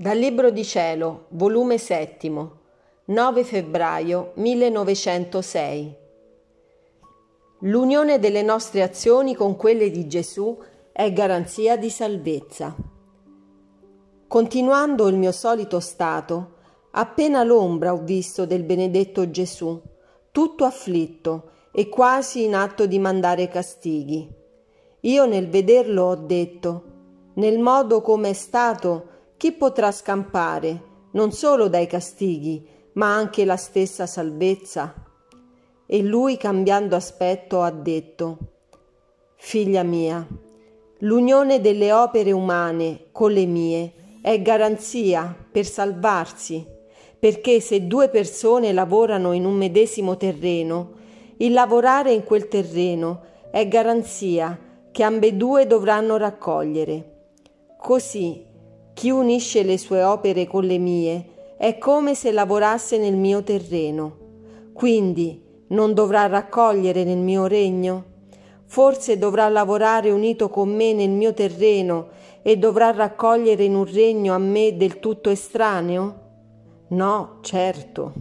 Dal Libro di Cielo, volume settimo, 9 febbraio 1906. L'unione delle nostre azioni con quelle di Gesù è garanzia di salvezza. Continuando il mio solito stato, appena l'ombra ho visto del benedetto Gesù, tutto afflitto e quasi in atto di mandare castighi. Io nel vederlo ho detto, nel modo come è stato, chi potrà scampare non solo dai castighi, ma anche la stessa salvezza? E lui, cambiando aspetto, ha detto, Figlia mia, l'unione delle opere umane con le mie è garanzia per salvarsi, perché se due persone lavorano in un medesimo terreno, il lavorare in quel terreno è garanzia che ambedue dovranno raccogliere. Così chi unisce le sue opere con le mie è come se lavorasse nel mio terreno. Quindi non dovrà raccogliere nel mio regno? Forse dovrà lavorare unito con me nel mio terreno e dovrà raccogliere in un regno a me del tutto estraneo? No, certo.